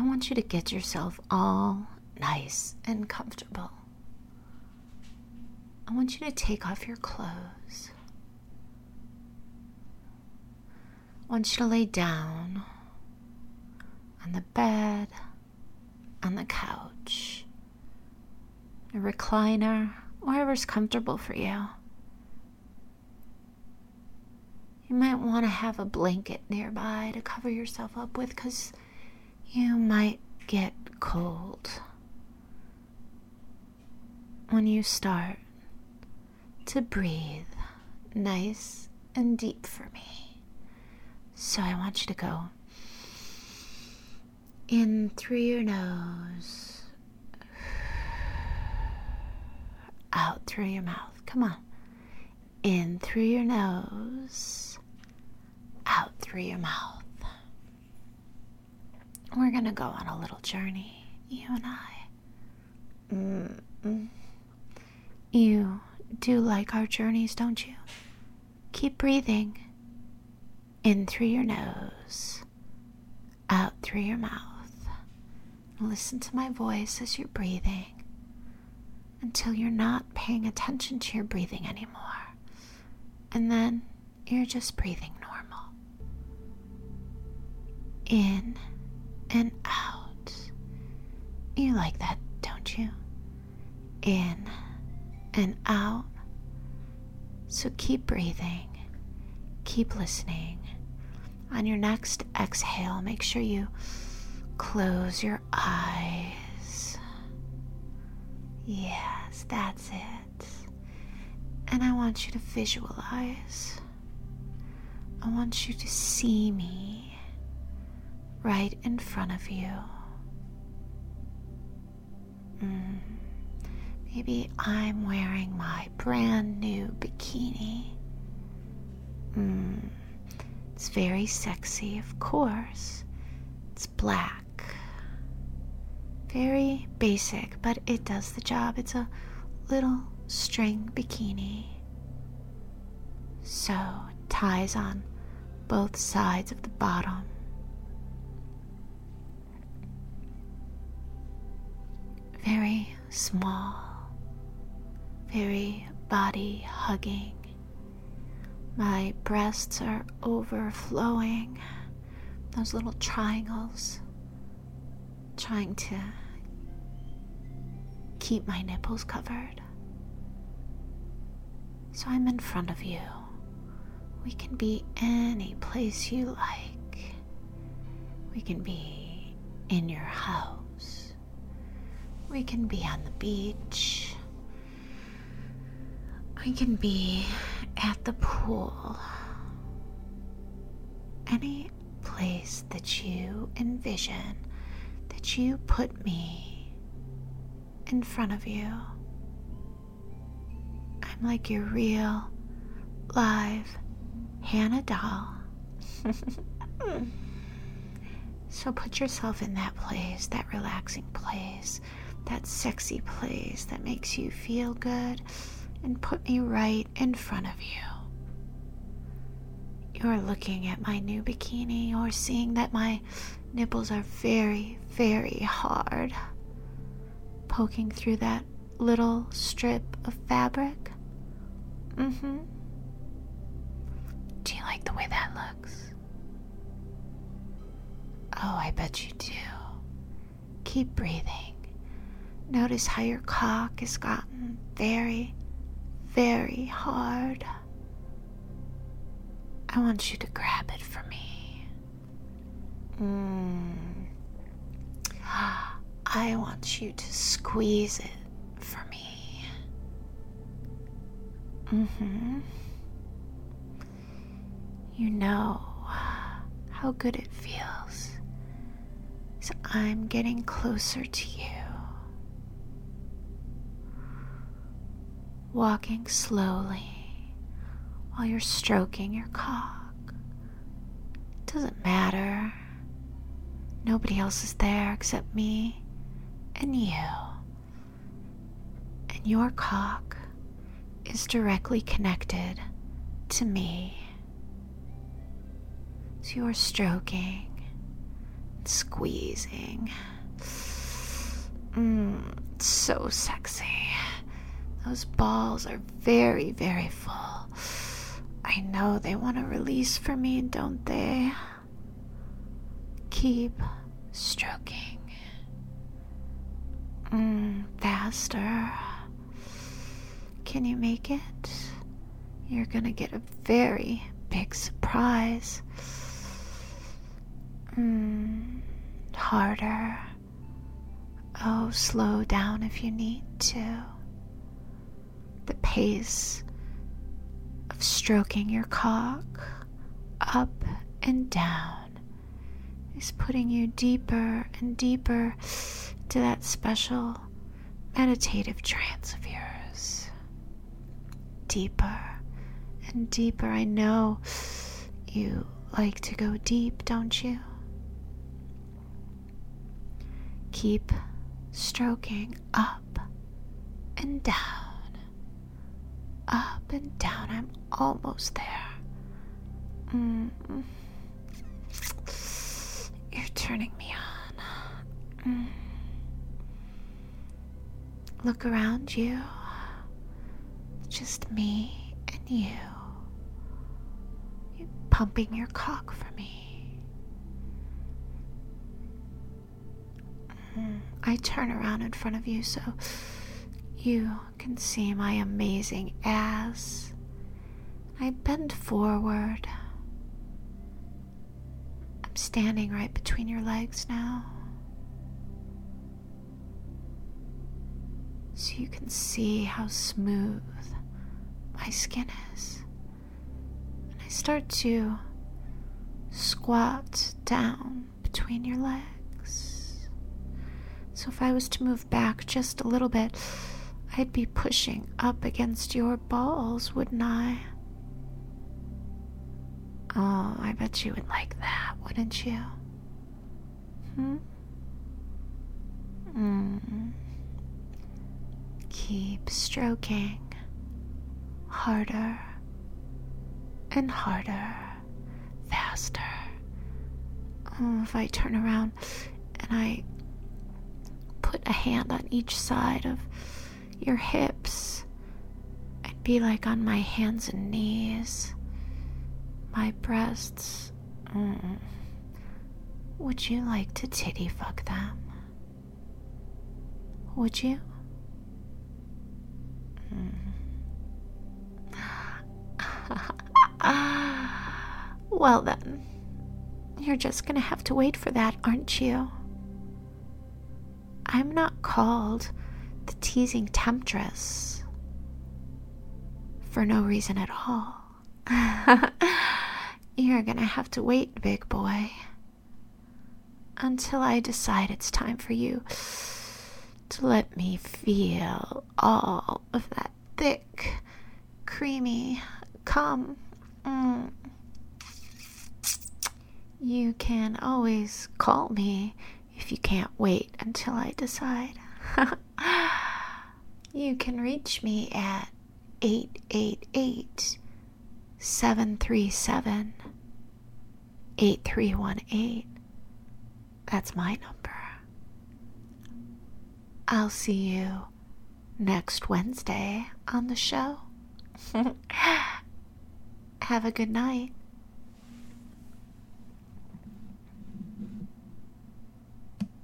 I want you to get yourself all nice and comfortable. I want you to take off your clothes. I want you to lay down on the bed, on the couch, a recliner, wherever's comfortable for you. You might want to have a blanket nearby to cover yourself up with because you might get cold when you start to breathe nice and deep for me. So I want you to go in through your nose, out through your mouth. Come on. In through your nose, out through your mouth. We're to go on a little journey, you and I. Mm-mm. You do like our journeys, don't you? Keep breathing in through your nose, out through your mouth. Listen to my voice as you're breathing until you're not paying attention to your breathing anymore. And then you're just breathing normal. In and out. You like that, don't you? In and out. So keep breathing, keep listening. On your next exhale, make sure you close your eyes. Yes, that's it. And I want you to visualize. I want you to see me right in front of you. Mm. Maybe I'm wearing my brand new bikini. Mm. It's very sexy, of course. It's black. Very basic, but it does the job. It's a little string bikini. So, ties on both sides of the bottom. Small very body hugging. My breasts are overflowing, those little triangles, trying to keep my nipples covered. So I'm in front of you. We can be any place you like. We can be in your house. We can be on the beach. We can be at the pool. Any place that you envision, that you put me in front of you. I'm like your real, live Hannah doll. so put yourself in that place, that relaxing place, that sexy place that makes you feel good and put me right in front of you. You're looking at my new bikini or seeing that my nipples are very, very hard. Poking through that little strip of fabric. Mm hmm. Do you like the way that looks? Oh, I bet you do. Keep breathing. Notice how your cock has gotten very, very hard. I want you to grab it for me. Mm. I want you to squeeze it for me. Mm-hmm. You know how good it feels. So I'm getting closer to you. Walking slowly while you're stroking your cock. It doesn't matter. Nobody else is there except me and you. And your cock is directly connected to me. So you're stroking squeezing. Mmm, so sexy. Those balls are very, very full. I know they want to release for me, don't they? Keep stroking. Mmm, faster. Can you make it? You're gonna get a very big surprise. Mmm, harder. Oh, slow down if you need to. The pace of stroking your cock up and down is putting you deeper and deeper to that special meditative trance of yours. Deeper and deeper. I know you like to go deep, don't you? Keep stroking up and down, up and down. I'm almost there. Mm. You're turning me on. Mm. Look around you. Just me and you. You're pumping your cock for me. Mm. I turn around in front of you so you can see my amazing ass. I bend forward. I'm standing right between your legs now. So you can see how smooth my skin is. And I start to squat down between your legs. So if I was to move back just a little bit, I'd be pushing up against your balls, wouldn't I? Oh, I bet you would like that, wouldn't you? Hmm? Mm. Keep stroking harder and harder, faster. Oh, if I turn around and I put a hand on each side of your hips, I'd be like on my hands and knees, my breasts. Mm. Would you like to titty fuck them? Would you? well, then, you're just gonna have to wait for that, aren't you? I'm not called the teasing temptress for no reason at all. You're gonna have to wait, big boy, until I decide it's time for you to let me feel all of that thick, creamy cum. Mm. You can always call me if you can't wait until I decide. you can reach me at 888 737 8318. That's my number. I'll see you next Wednesday on the show. Have a good night.